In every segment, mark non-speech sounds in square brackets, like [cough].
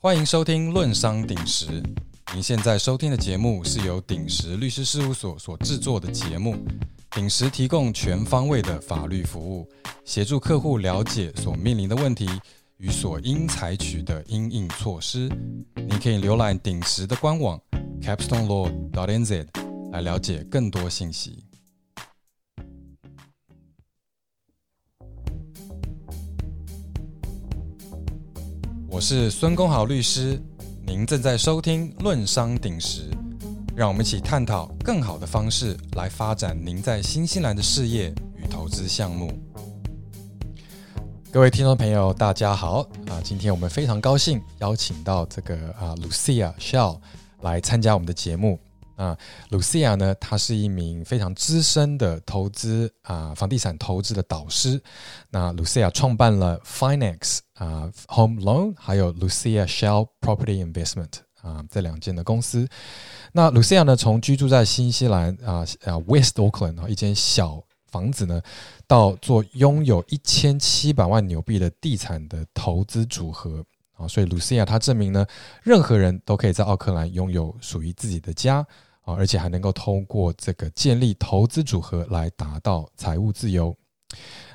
欢迎收听《论商鼎石》。您现在收听的节目是由鼎石律师事务所所制作的节目。鼎石提供全方位的法律服务，协助客户了解所面临的问题与所应采取的应应措施。您可以浏览鼎石的官网 capstonelaw.nz 来了解更多信息。我是孙公豪律师，您正在收听《论商鼎时》，让我们一起探讨更好的方式来发展您在新西兰的事业与投资项目。各位听众朋友，大家好啊！今天我们非常高兴邀请到这个啊，Lucia Shell 来参加我们的节目。啊，Lucia 呢，她是一名非常资深的投资啊房地产投资的导师。那 Lucia 创办了 Finex 啊 Home Loan，还有 Lucia Shell Property Investment 啊这两间的公司。那 Lucia 呢，从居住在新西兰啊啊 West Auckland 啊一间小房子呢，到做拥有一千七百万纽币的地产的投资组合啊，所以 Lucia 她证明呢，任何人都可以在奥克兰拥有属于自己的家。啊，而且还能够通过这个建立投资组合来达到财务自由。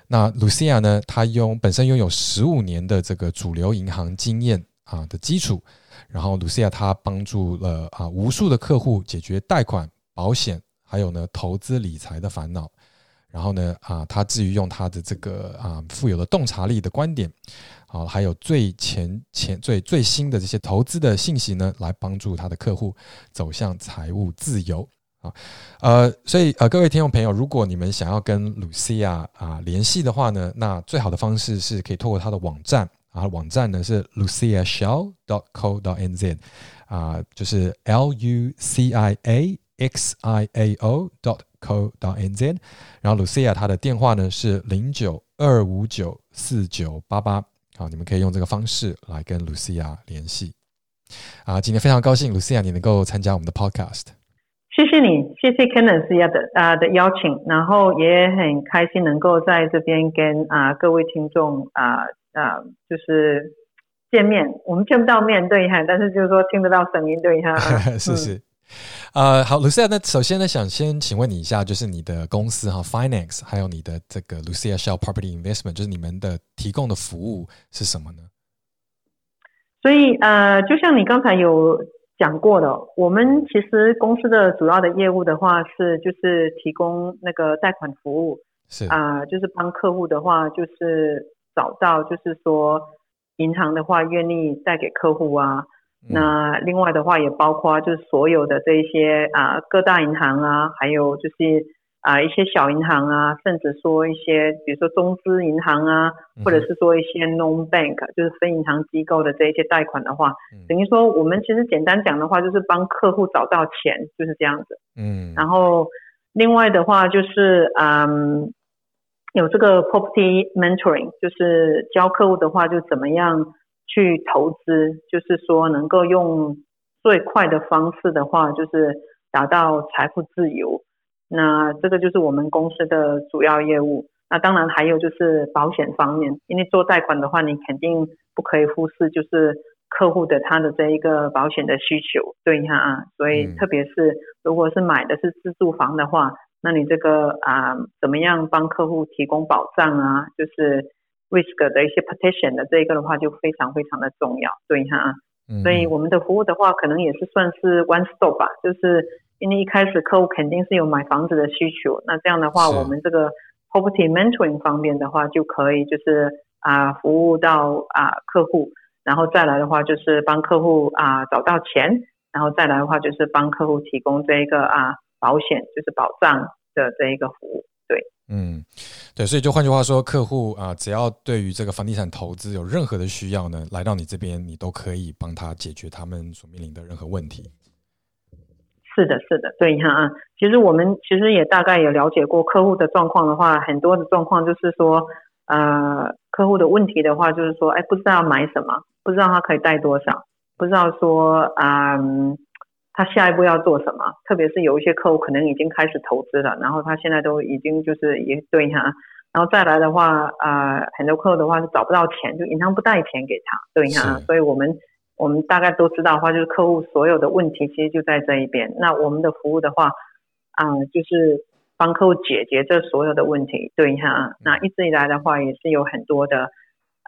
那 Lucia 呢？她拥本身拥有十五年的这个主流银行经验啊的基础，然后 Lucia 她帮助了啊无数的客户解决贷款、保险，还有呢投资理财的烦恼。然后呢啊，他至于用他的这个啊富有的洞察力的观点。啊，还有最前前最最新的这些投资的信息呢，来帮助他的客户走向财务自由啊。呃，所以呃，各位听众朋友，如果你们想要跟 Lucia 啊联系的话呢，那最好的方式是可以透过他的网站啊，网站呢是 luciashell.co.nz 啊，就是 LUCIAXIAO.dot O.co.nz，然后 Lucia 她的电话呢是零九二五九四九八八。好，你们可以用这个方式来跟 Lucia 联系。啊，今天非常高兴，Lucia 你能够参加我们的 Podcast。谢谢你，谢谢 k e n n e s 的啊的邀请，然后也很开心能够在这边跟啊各位听众啊啊就是见面。我们见不到面对哈，但是就是说听得到声音对哈。是 [laughs] 是。呃，好，Lucia，那首先呢，想先请问你一下，就是你的公司哈，Finance，还有你的这个 Lucia Shell Property Investment，就是你们的提供的服务是什么呢？所以呃，就像你刚才有讲过的，我们其实公司的主要的业务的话是就是提供那个贷款服务，是啊，就是帮客户的话就是找到就是说银行的话愿意贷给客户啊。那另外的话也包括就是所有的这些啊各大银行啊，还有就是啊一些小银行啊，甚至说一些比如说中资银行啊，或者是说一些 non bank 就是非银行机构的这一些贷款的话，等于说我们其实简单讲的话就是帮客户找到钱，就是这样子。嗯。然后另外的话就是嗯有这个 property mentoring，就是教客户的话就怎么样。去投资，就是说能够用最快的方式的话，就是达到财富自由。那这个就是我们公司的主要业务。那当然还有就是保险方面，因为做贷款的话，你肯定不可以忽视就是客户的他的这一个保险的需求，对哈。所以特别是如果是买的是自住房的话，那你这个啊怎么样帮客户提供保障啊？就是。Risk 的一些 petition 的这一个的话就非常非常的重要，对哈，所以我们的服务的话可能也是算是 one stop 吧，就是因为一开始客户肯定是有买房子的需求，那这样的话我们这个 property mentoring 方面的话就可以就是啊服务到啊客户，然后再来的话就是帮客户啊找到钱，然后再来的话就是帮客户提供这一个啊保险就是保障的这一个服务。对。嗯，对，所以就换句话说，客户啊，只要对于这个房地产投资有任何的需要呢，来到你这边，你都可以帮他解决他们所面临的任何问题。是的，是的，对，你看啊，其实我们其实也大概也了解过客户的状况的话，很多的状况就是说，呃，客户的问题的话，就是说，哎，不知道买什么，不知道他可以贷多少，不知道说，嗯。他下一步要做什么？特别是有一些客户可能已经开始投资了，然后他现在都已经就是也对哈，然后再来的话，呃，很多客户的话是找不到钱，就银行不贷钱给他，对哈，所以我们我们大概都知道的话，就是客户所有的问题其实就在这一边。那我们的服务的话，啊，就是帮客户解决这所有的问题。对哈，那一直以来的话，也是有很多的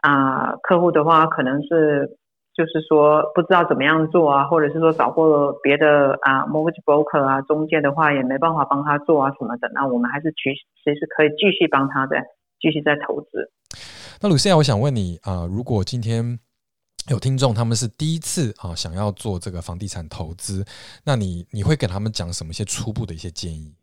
啊客户的话，可能是就是说不知道怎么样做啊，或者是说找过别的啊 mortgage broker 啊中介的话，也没办法帮他做啊什么的。那我们还是其其实可以继续帮他的，继续在投资。那鲁西亚，我想问你啊，如果今天有听众他们是第一次啊想要做这个房地产投资，那你你会给他们讲什么一些初步的一些建议？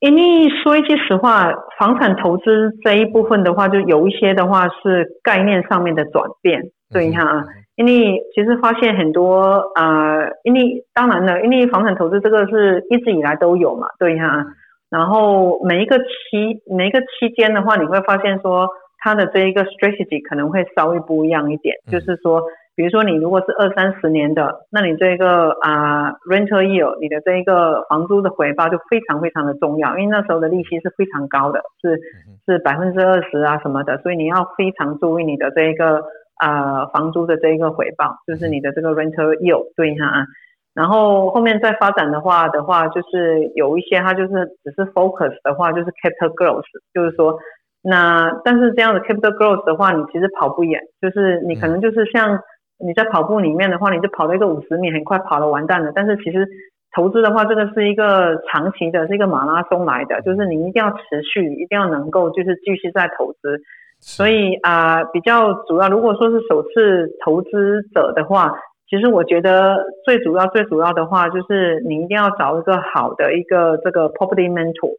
因为说一句实话，房产投资这一部分的话，就有一些的话是概念上面的转变。对，你看啊，因为其实发现很多啊，因为当然了，因为房产投资这个是一直以来都有嘛。对，你看啊，然后每一个期每一个期间的话，你会发现说。它的这一个 strategy 可能会稍微不一样一点，就是说，比如说你如果是二三十年的，那你这个啊 rental yield，你的这一个房租的回报就非常非常的重要，因为那时候的利息是非常高的，是是百分之二十啊什么的，所以你要非常注意你的这一个啊房租的这一个回报，就是你的这个 rental yield 对哈，然后后面再发展的话的话，就是有一些它就是只是 focus 的话，就是 capital growth，就是说。那但是这样的 capital growth 的话，你其实跑不远，就是你可能就是像你在跑步里面的话，你就跑了一个五十米，很快跑了完蛋了。但是其实投资的话，这个是一个长期的，是一个马拉松来的，就是你一定要持续，一定要能够就是继续在投资。所以啊，比较主要，如果说是首次投资者的话，其实我觉得最主要最主要的话，就是你一定要找一个好的一个这个 property mentor。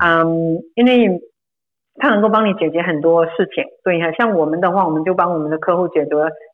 嗯，因为。他能够帮你解决很多事情，对哈，像我们的话，我们就帮我们的客户解决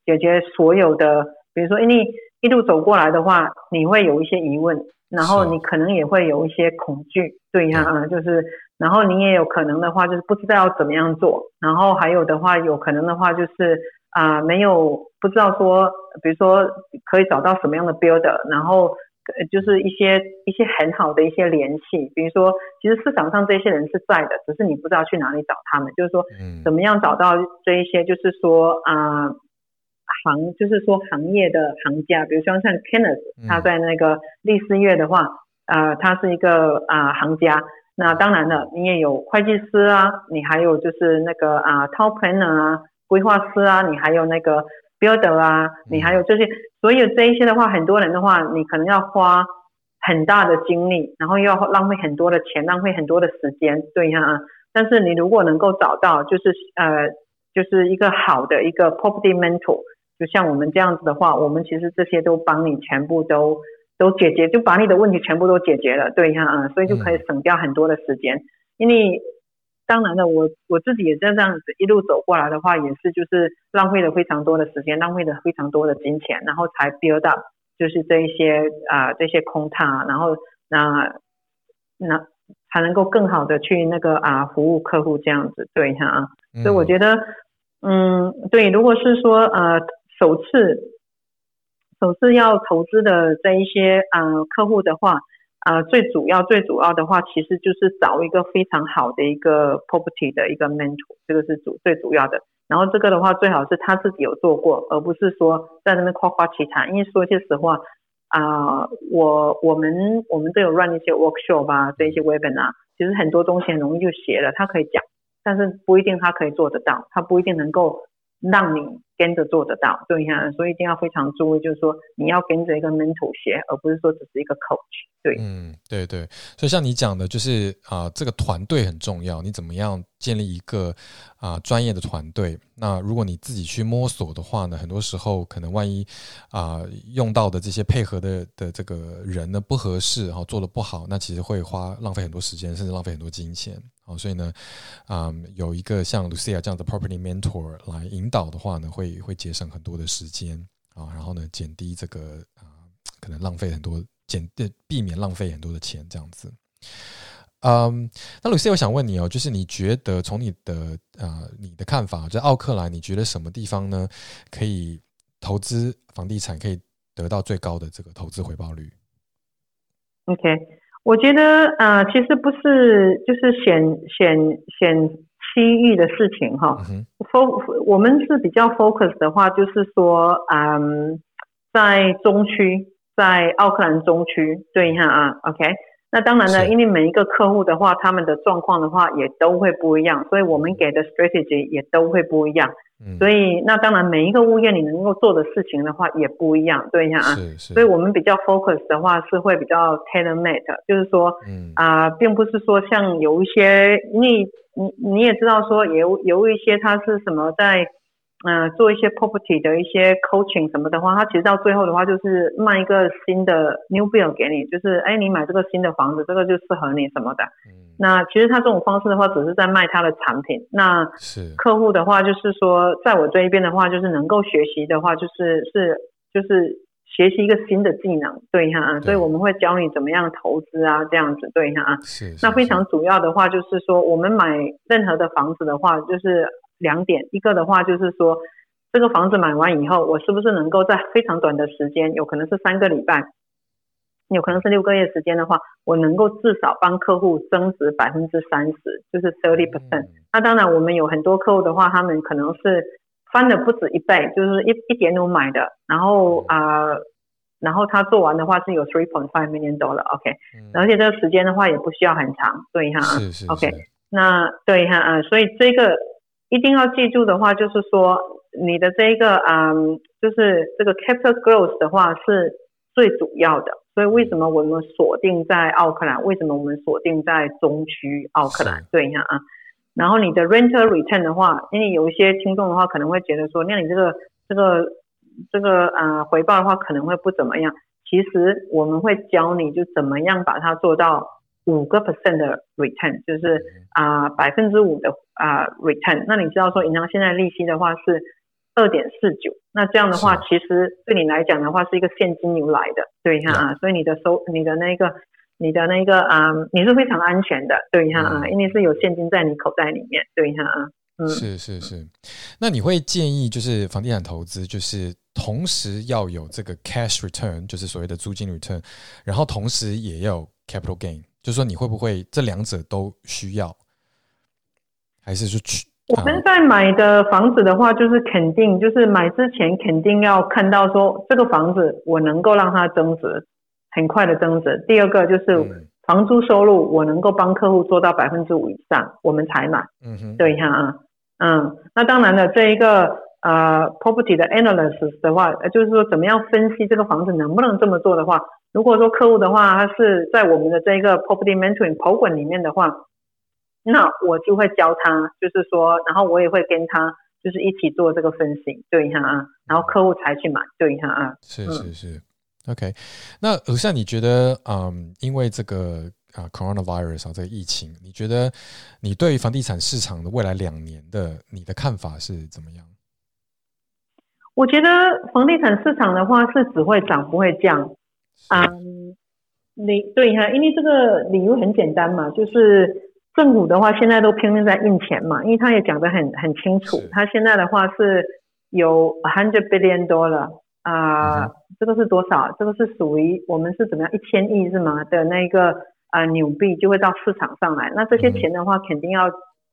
解决所有的，比如说，因为一路走过来的话，你会有一些疑问，然后你可能也会有一些恐惧，对呀啊，就是，然后你也有可能的话，就是不知道要怎么样做，然后还有的话，有可能的话就是啊，没有不知道说，比如说可以找到什么样的 builder，然后。呃，就是一些一些很好的一些联系，比如说，其实市场上这些人是在的，只是你不知道去哪里找他们。就是说，怎么样找到这一些，就是说啊，行，就是说行业的行家，比如说像 Kenneth，他在那个丽思悦的话，呃，他是一个啊行家。那当然了，你也有会计师啊，你还有就是那个啊 Top Planner 啊，规划师啊，你还有那个。builder 啊，你还有这些，所有这一些的话，很多人的话，你可能要花很大的精力，然后又要浪费很多的钱，浪费很多的时间，对哈。但是你如果能够找到，就是呃，就是一个好的一个 property mentor，就像我们这样子的话，我们其实这些都帮你全部都都解决，就把你的问题全部都解决了，对哈，啊所以就可以省掉很多的时间，因为。当然了，我我自己也在这样子一路走过来的话，也是就是浪费了非常多的时间，浪费了非常多的金钱，然后才 build up 就是这一些啊这些空塔，然后那那才能够更好的去那个啊服务客户这样子，对哈啊，所以我觉得嗯对，如果是说呃首次首次要投资的这一些啊客户的话。啊，最主要最主要的话，其实就是找一个非常好的一个 property 的一个 mentor，这个是主最主要的。然后这个的话，最好是他自己有做过，而不是说在那边夸夸其谈。因为说句实话，啊，我我们我们都有 run 一些 workshop 啊，这一些 webinar，其实很多东西很容易就学了，他可以讲，但是不一定他可以做得到，他不一定能够让你。跟着做得到，对呀，所以一定要非常注意，就是说你要跟着一个 mentor 学，而不是说只是一个 coach。对，嗯，对对，所以像你讲的，就是啊，这个团队很重要，你怎么样建立一个啊专业的团队？那如果你自己去摸索的话呢，很多时候可能万一啊用到的这些配合的的这个人呢不合适，哈，做的不好，那其实会花浪费很多时间，甚至浪费很多金钱。好，所以呢，啊，有一个像 Lucia 这样的 property mentor 来引导的话呢，会会节省很多的时间啊，然后呢，减低这个啊，可能浪费很多，减避免浪费很多的钱，这样子。嗯，那 Lucia，我想问你哦，就是你觉得从你的啊，你的看法，在奥克兰，你觉得什么地方呢，可以投资房地产，可以得到最高的这个投资回报率？OK。我觉得呃，其实不是，就是选选选区域的事情哈，fo 我们是比较 focus 的话，就是说，嗯，在中区，在奥克兰中区，对一下啊，OK。那当然呢，因为每一个客户的话，他们的状况的话也都会不一样，所以我们给的 strategy 也都会不一样。所以那当然每一个物业你能够做的事情的话也不一样，对呀、啊，是是。所以我们比较 focus 的话是会比较 tailor made，就是说，啊，并不是说像有一些你你你也知道说有有一些它是什么在。嗯，做一些 property 的一些 coaching 什么的话，他其实到最后的话就是卖一个新的 new build 给你，就是哎，你买这个新的房子，这个就适合你什么的。嗯，那其实他这种方式的话，只是在卖他的产品。那是客户的话，就是说，在我这一边的话，就是能够学习的话，就是是就是学习一个新的技能，对哈。所以我们会教你怎么样投资啊，这样子对哈。是。那非常主要的话，就是说我们买任何的房子的话，就是。两点，一个的话就是说，这个房子买完以后，我是不是能够在非常短的时间，有可能是三个礼拜，有可能是六个月时间的话，我能够至少帮客户增值百分之三十，就是 thirty percent。那当然，我们有很多客户的话，他们可能是翻了不止一倍，就是一一点五买的，然后啊，然后他做完的话是有 three point five million dollar，OK，而且这个时间的话也不需要很长，对哈，OK，那对哈啊，所以这个。一定要记住的话，就是说你的这一个嗯，就是这个 capital growth 的话是最主要的。所以为什么我们锁定在奥克兰？为什么我们锁定在中区奥克兰？对一下啊。然后你的 rental return 的话，因为有一些听众的话可能会觉得说，那你这个这个这个呃回报的话可能会不怎么样。其实我们会教你就怎么样把它做到。五个 percent 的 return 就是啊百分之五的啊 return，那你知道说银行现在利息的话是二点四九，那这样的话其实对你来讲的话是一个现金流来的，对哈啊，所以你的收你的那个你的那个啊你是非常安全的，对哈啊，因为是有现金在你口袋里面，对哈啊，嗯，是是是，那你会建议就是房地产投资就是同时要有这个 cash return，就是所谓的租金 return，然后同时也要 capital gain。就是说，你会不会这两者都需要，还是说去？我们在买的房子的话，就是肯定，就是买之前肯定要看到说，这个房子我能够让它增值，很快的增值。第二个就是房租收入，我能够帮客户做到百分之五以上，我们才买。嗯哼，对哈啊，嗯，那当然了，这一个呃 property 的 analysis 的话，就是说怎么样分析这个房子能不能这么做的话。如果说客户的话，他是在我们的这个 property mentoring program 里面的话，那我就会教他，就是说，然后我也会跟他，就是一起做这个分析，对一下啊，然后客户才去买，对一下啊。是是是，OK。那尔善，你觉得，嗯，因为这个啊 coronavirus 啊这个疫情，你觉得你对房地产市场的未来两年的你的看法是怎么样？我觉得房地产市场的话是只会涨不会降。嗯，你对哈，因为这个理由很简单嘛，就是政府的话现在都拼命在印钱嘛，因为他也讲得很很清楚，他现在的话是有 hundred billion dollar 啊，这个是多少？这个是属于我们是怎么样一千亿是吗？的那个啊纽币就会到市场上来，那这些钱的话肯定要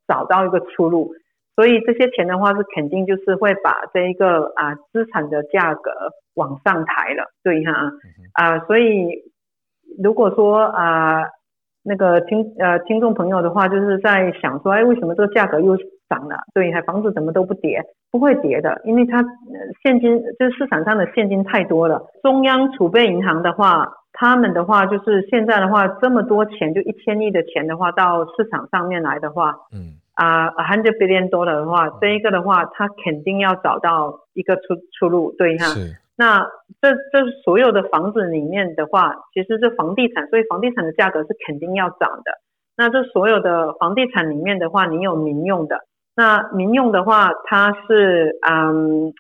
找到一个出路，所以这些钱的话是肯定就是会把这一个啊资产的价格。往上抬了，对哈啊，所以如果说啊，那个听呃听众朋友的话，就是在想说，哎，为什么这个价格又涨了？对，还房子怎么都不跌？不会跌的，因为它现金就是市场上的现金太多了。中央储备银行的话，他们的话就是现在的话，这么多钱，就一千亿的钱的话，到市场上面来的话，嗯啊，hundred billion dollar 的话，这一个的话，他肯定要找到一个出出路，对哈。那这这所有的房子里面的话，其实这房地产，所以房地产的价格是肯定要涨的。那这所有的房地产里面的话，你有民用的，那民用的话，它是嗯，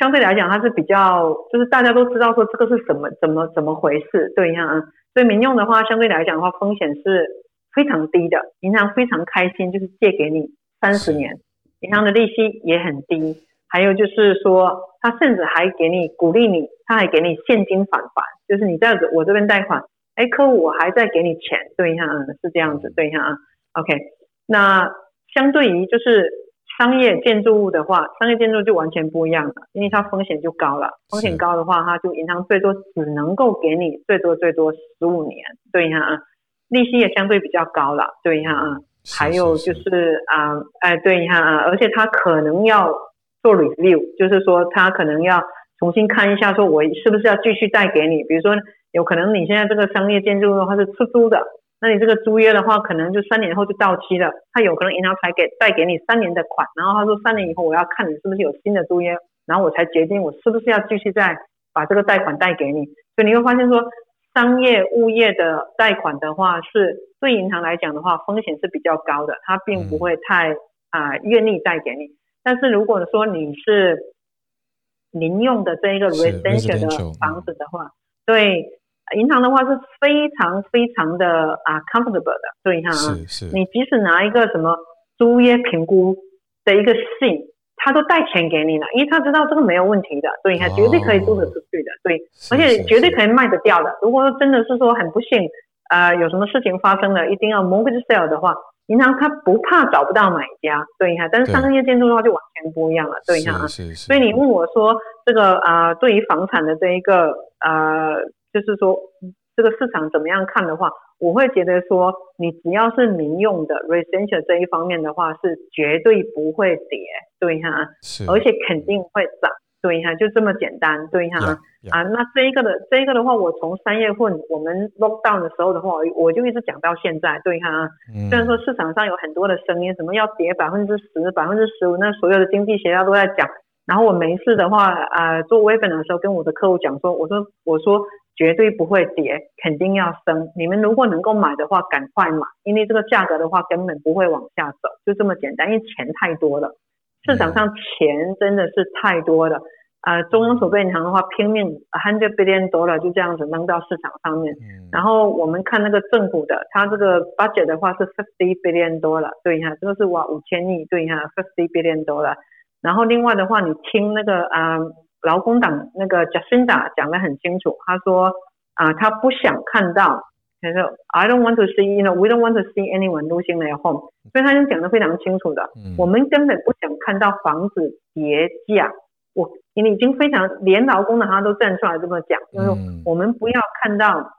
相对来讲它是比较，就是大家都知道说这个是什么怎么怎么回事，对呀。所以民用的话，相对来讲的话，风险是非常低的，银行非常开心，就是借给你三十年，银行的利息也很低。还有就是说，他甚至还给你鼓励你，他还给你现金返还，就是你在我这边贷款，哎，客户我还在给你钱，对一下，是这样子，对一下啊，OK。那相对于就是商业建筑物的话，商业建筑就完全不一样了，因为它风险就高了。风险高的话，它就银行最多只能够给你最多最多十五年，对哈，利息也相对比较高了，对哈。还有就是啊，哎，对哈，而且他可能要做 review，就是说他可能要重新看一下，说我是不是要继续贷给你？比如说，有可能你现在这个商业建筑的话是出租的。那你这个租约的话，可能就三年后就到期了。他有可能银行才给贷给你三年的款，然后他说三年以后我要看你是不是有新的租约，然后我才决定我是不是要继续再把这个贷款贷给你。所以你会发现说，商业物业的贷款的话，是对银行来讲的话，风险是比较高的，它并不会太啊愿意贷给你。但是如果说你是民用的这一个 residential 的房子的话，对。银行的话是非常非常的啊 comfortable 的，对哈，是是，你即使拿一个什么租约评估的一个信，他都带钱给你了，因为他知道这个没有问题的，所以他，绝对可以租得出去的，对，而且绝对可以卖得掉的。如果说真的是说很不幸，呃，有什么事情发生了，一定要 mortgage sale 的话，银行他不怕找不到买家，对哈，但是商业建筑的话就完全不一样了，对哈，是是。所以你问我说这个啊，对于房产的这一个呃。就是说，这个市场怎么样看的话，我会觉得说，你只要是民用的 residential 这一方面的话，是绝对不会跌，对哈，是，而且肯定会涨，对哈，就这么简单，对哈，啊，那这一个的这一个的话，我从三月份我们 lock down 的时候的话，我就一直讲到现在，对哈，虽然说市场上有很多的声音，什么要跌百分之十、百分之十五，那所有的经济学家都在讲，然后我没事的话，啊，做 webinar 的时候跟我的客户讲说，我说，我说。绝对不会跌，肯定要升。你们如果能够买的话，赶快买，因为这个价格的话根本不会往下走，就这么简单。因为钱太多了，市场上钱真的是太多了。啊，中央储备银行的话拼命 hundred billion dollar 就这样子扔到市场上面。然后我们看那个政府的，它这个 budget 的话是 fifty billion dollar，对哈，这个是哇五千亿，对哈，fifty billion dollar。然后另外的话，你听那个啊。劳工党那个 Jacinda 讲得很清楚，他说啊，他不想看到，他说 I don't want to see，you know，we don't want to see anyone losing their home，所以他就讲得非常清楚的，我们根本不想看到房子跌价，我因为已经非常连劳工的他都站出来这么讲，就是我们不要看到，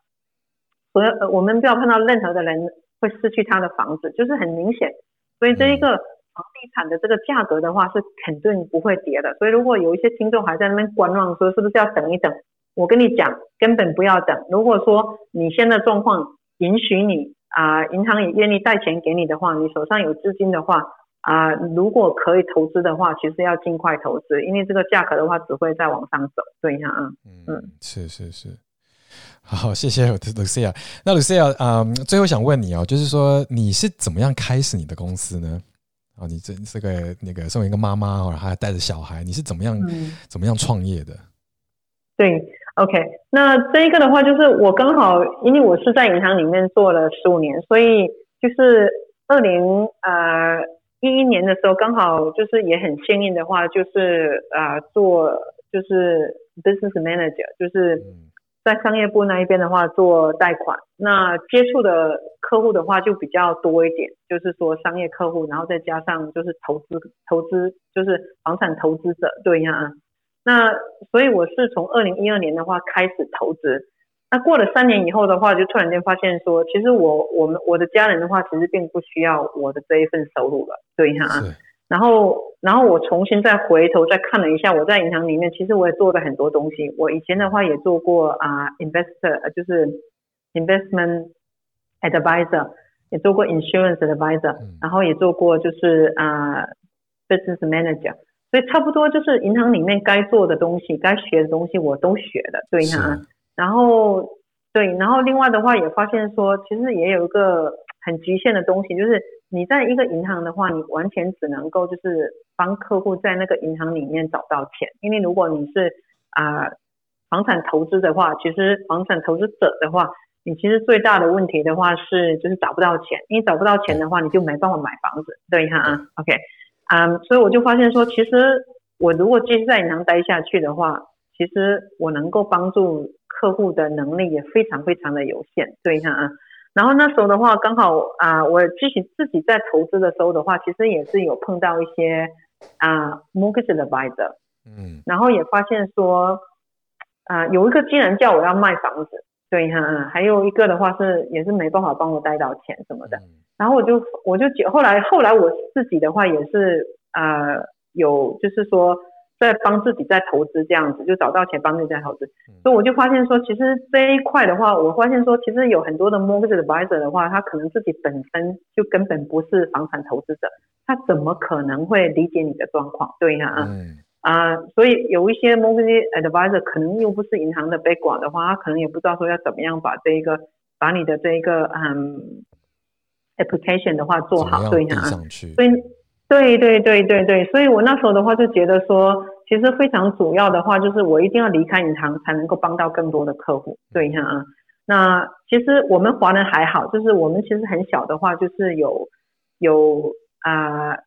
所有我们不要看到任何的人会失去他的房子，就是很明显，所以这一个。房地产的这个价格的话是肯定不会跌的，所以如果有一些听众还在那边观望，说是不是要等一等？我跟你讲，根本不要等。如果说你现在状况允许你啊，银行也愿意贷钱给你的话，你手上有资金的话啊，如果可以投资的话，其实要尽快投资，因为这个价格的话只会再往上走。对哈，嗯嗯，是是是，好，谢谢 Lucia。那 Lucia 啊，最后想问你哦，就是说你是怎么样开始你的公司呢？啊，你这这个那个身为一个妈妈，然后还带着小孩，你是怎么样怎么样创业的？对，OK，那这一个的话，就是我刚好因为我是在银行里面做了十五年，所以就是二零呃一一年的时候，刚好就是也很幸运的话，就是啊做就是 business manager，就是。在商业部那一边的话，做贷款，那接触的客户的话就比较多一点，就是说商业客户，然后再加上就是投资，投资就是房产投资者，对呀。那所以我是从二零一二年的话开始投资，那过了三年以后的话，就突然间发现说，其实我我们我的家人的话，其实并不需要我的这一份收入了，对呀。然后，然后我重新再回头再看了一下，我在银行里面其实我也做了很多东西。我以前的话也做过啊，investor 就是 investment advisor，也做过 insurance advisor，然后也做过就是啊 business manager。所以差不多就是银行里面该做的东西、该学的东西我都学了，对哈。然后对，然后另外的话也发现说，其实也有一个很局限的东西，就是。你在一个银行的话，你完全只能够就是帮客户在那个银行里面找到钱，因为如果你是啊房产投资的话，其实房产投资者的话，你其实最大的问题的话是就是找不到钱，因为找不到钱的话，你就没办法买房子，对哈啊，OK，啊，所以我就发现说，其实我如果继续在银行待下去的话，其实我能够帮助客户的能力也非常非常的有限，对哈啊。然后那时候的话，刚好啊，我自己自己在投资的时候的话，其实也是有碰到一些啊 mortgage advisor，嗯，然后也发现说啊，有一个竟然叫我要卖房子，对哈，还有一个的话是也是没办法帮我贷到钱什么的，然后我就我就后来后来我自己的话也是啊有就是说。在帮自己在投资这样子，就找到钱帮自己在投资，所以我就发现说，其实这一块的话，我发现说，其实有很多的 mortgage advisor 的话，他可能自己本身就根本不是房产投资者，他怎么可能会理解你的状况？对呀，嗯啊，所以有一些 mortgage advisor 可能又不是银行的 background 的话，他可能也不知道说要怎么样把这一个把你的这一个嗯 application 的话做好，对呀，所以对对对对对，所以我那时候的话就觉得说。其实非常主要的话，就是我一定要离开银行，才能够帮到更多的客户。对哈啊，那其实我们华人还好，就是我们其实很小的话，就是有有啊，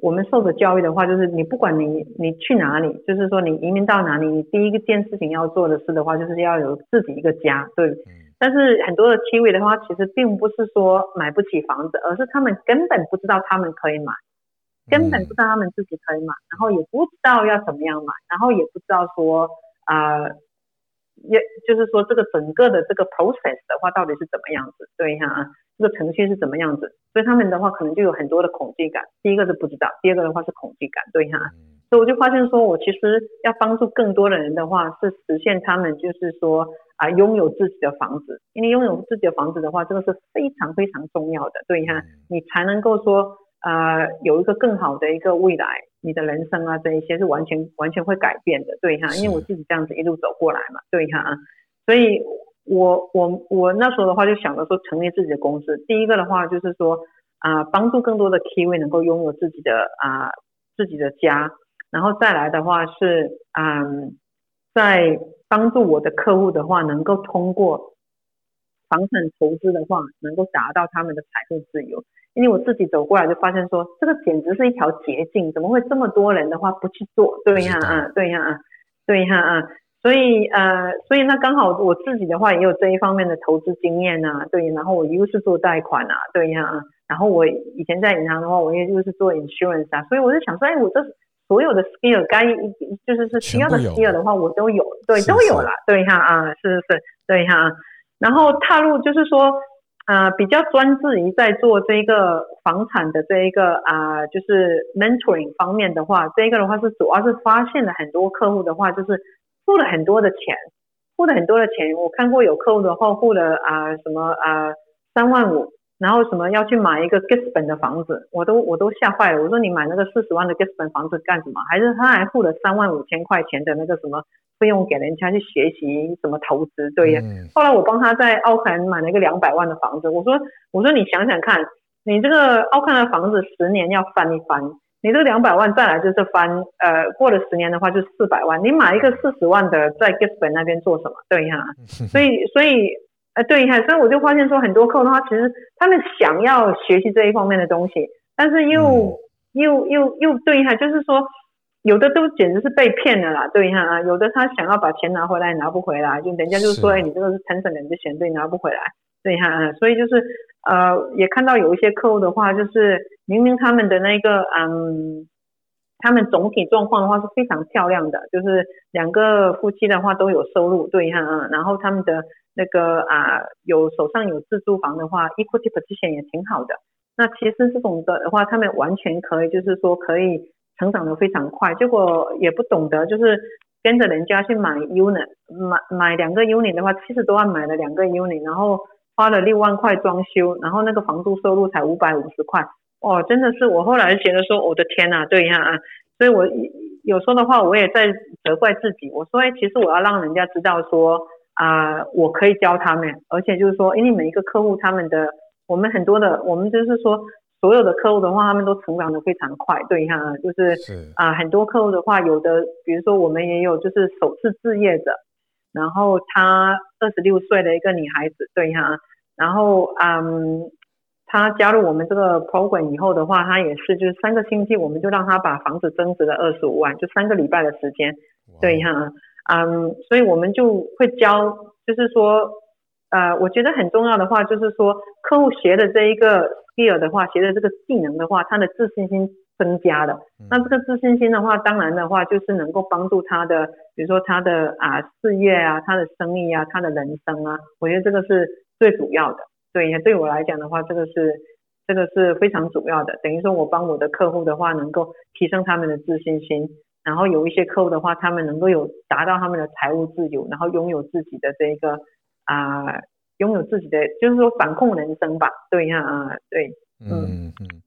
我们受的教育的话，就是你不管你你去哪里，就是说你移民到哪里，你第一件事情要做的事的话，就是要有自己一个家。对，但是很多的 T V 的话，其实并不是说买不起房子，而是他们根本不知道他们可以买。根本不知道他们自己可以买，然后也不知道要怎么样买，然后也不知道说啊，也就是说这个整个的这个 process 的话到底是怎么样子，对哈，这个程序是怎么样子，所以他们的话可能就有很多的恐惧感。第一个是不知道，第二个的话是恐惧感，对哈。所以我就发现说，我其实要帮助更多的人的话，是实现他们就是说啊拥有自己的房子，因为拥有自己的房子的话，这个是非常非常重要的，对哈，你才能够说。呃，有一个更好的一个未来，你的人生啊，这一些是完全完全会改变的，对哈，因为我自己这样子一路走过来嘛，对哈，所以我我我那时候的话就想着说成立自己的公司，第一个的话就是说啊，帮助更多的 K 位能够拥有自己的啊自己的家，然后再来的话是嗯，在帮助我的客户的话，能够通过房产投资的话，能够达到他们的财富自由。因为我自己走过来就发现说，这个简直是一条捷径，怎么会这么多人的话不去做？对呀，啊，对呀，啊，对呀，啊，所以呃，所以那刚好我自己的话也有这一方面的投资经验呐，对，然后我又是做贷款啊，对呀，啊，然后我以前在银行的话，我也就是做 insurance 啊，所以我就想说，哎，我这所有的 skill 该就是是需要的 skill 的话，我都有，对，都有了，对哈，啊，是是是，对哈，然后踏入就是说。啊，比较专注于在做这一个房产的这一个啊，就是 mentoring 方面的话，这一个的话是主要是发现了很多客户的话，就是付了很多的钱，付了很多的钱。我看过有客户的话付了啊什么啊三万五，然后什么要去买一个 g i s t 本的房子，我都我都吓坏了。我说你买那个四十万的 g i s t 本房子干什么？还是他还付了三万五千块钱的那个什么？费用给人家去学习怎么投资，对呀。后来我帮他在奥克兰买了一个两百万的房子。我说，我说你想想看，你这个奥克兰的房子十年要翻一翻，你这两百万再来就是翻，呃，过了十年的话就四百万。你买一个四十万的在 Gisborne 那边做什么？对呀。[laughs] 所以，所以，呃，对哈。所以我就发现说，很多客户的话，其实他们想要学习这一方面的东西，但是又又又又对哈，就是说。有的都简直是被骗了啦，对哈啊，有的他想要把钱拿回来，拿不回来，就人家就说，哎，你这个是诚省人的钱，对，拿不回来，对哈，所以就是，呃，也看到有一些客户的话，就是明明他们的那个，嗯，他们总体状况的话是非常漂亮的，就是两个夫妻的话都有收入，对哈，啊然后他们的那个啊，有手上有自住房的话，equity position 也挺好的，那其实这种的的话，他们完全可以，就是说可以。成长的非常快，结果也不懂得，就是跟着人家去买 unit，买买两个 unit 的话，七十多万买了两个 unit，然后花了六万块装修，然后那个房租收入才五百五十块，哇，真的是我后来觉得说，我的天呐，对呀。啊，所以我有时候的话，我也在责怪自己，我说，哎，其实我要让人家知道说，啊，我可以教他们，而且就是说，因为每一个客户他们的，我们很多的，我们就是说。所有的客户的话，他们都成长的非常快，对哈，就是啊，很多客户的话，有的比如说我们也有就是首次置业者，然后她二十六岁的一个女孩子，对哈，然后嗯，她加入我们这个 program 以后的话，她也是就是三个星期，我们就让她把房子增值了二十五万，就三个礼拜的时间，对哈，嗯，所以我们就会教，就是说。呃，我觉得很重要的话就是说，客户学的这一个 skill 的话，学的这个技能的话，他的自信心增加了。那这个自信心的话，当然的话就是能够帮助他的，比如说他的啊事业啊，他的生意啊，他的人生啊，我觉得这个是最主要的。对，对我来讲的话，这个是这个是非常主要的。等于说我帮我的客户的话，能够提升他们的自信心。然后有一些客户的话，他们能够有达到他们的财务自由，然后拥有自己的这个啊，拥有自己的就是说反控人生吧，对呀啊，对，嗯嗯。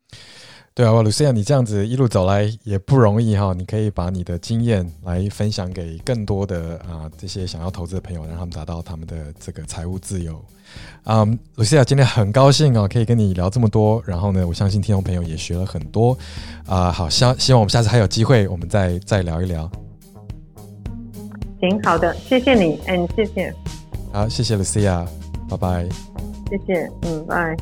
对啊，哇，卢西亚，你这样子一路走来也不容易哈。你可以把你的经验来分享给更多的啊这些想要投资的朋友，让他们达到他们的这个财务自由。啊，卢西亚，今天很高兴啊，可以跟你聊这么多。然后呢，我相信听众朋友也学了很多啊。好，希希望我们下次还有机会，我们再再聊一聊。行，好的，谢谢你，嗯，谢谢。好，谢谢卢西亚，拜拜。谢谢，嗯，拜。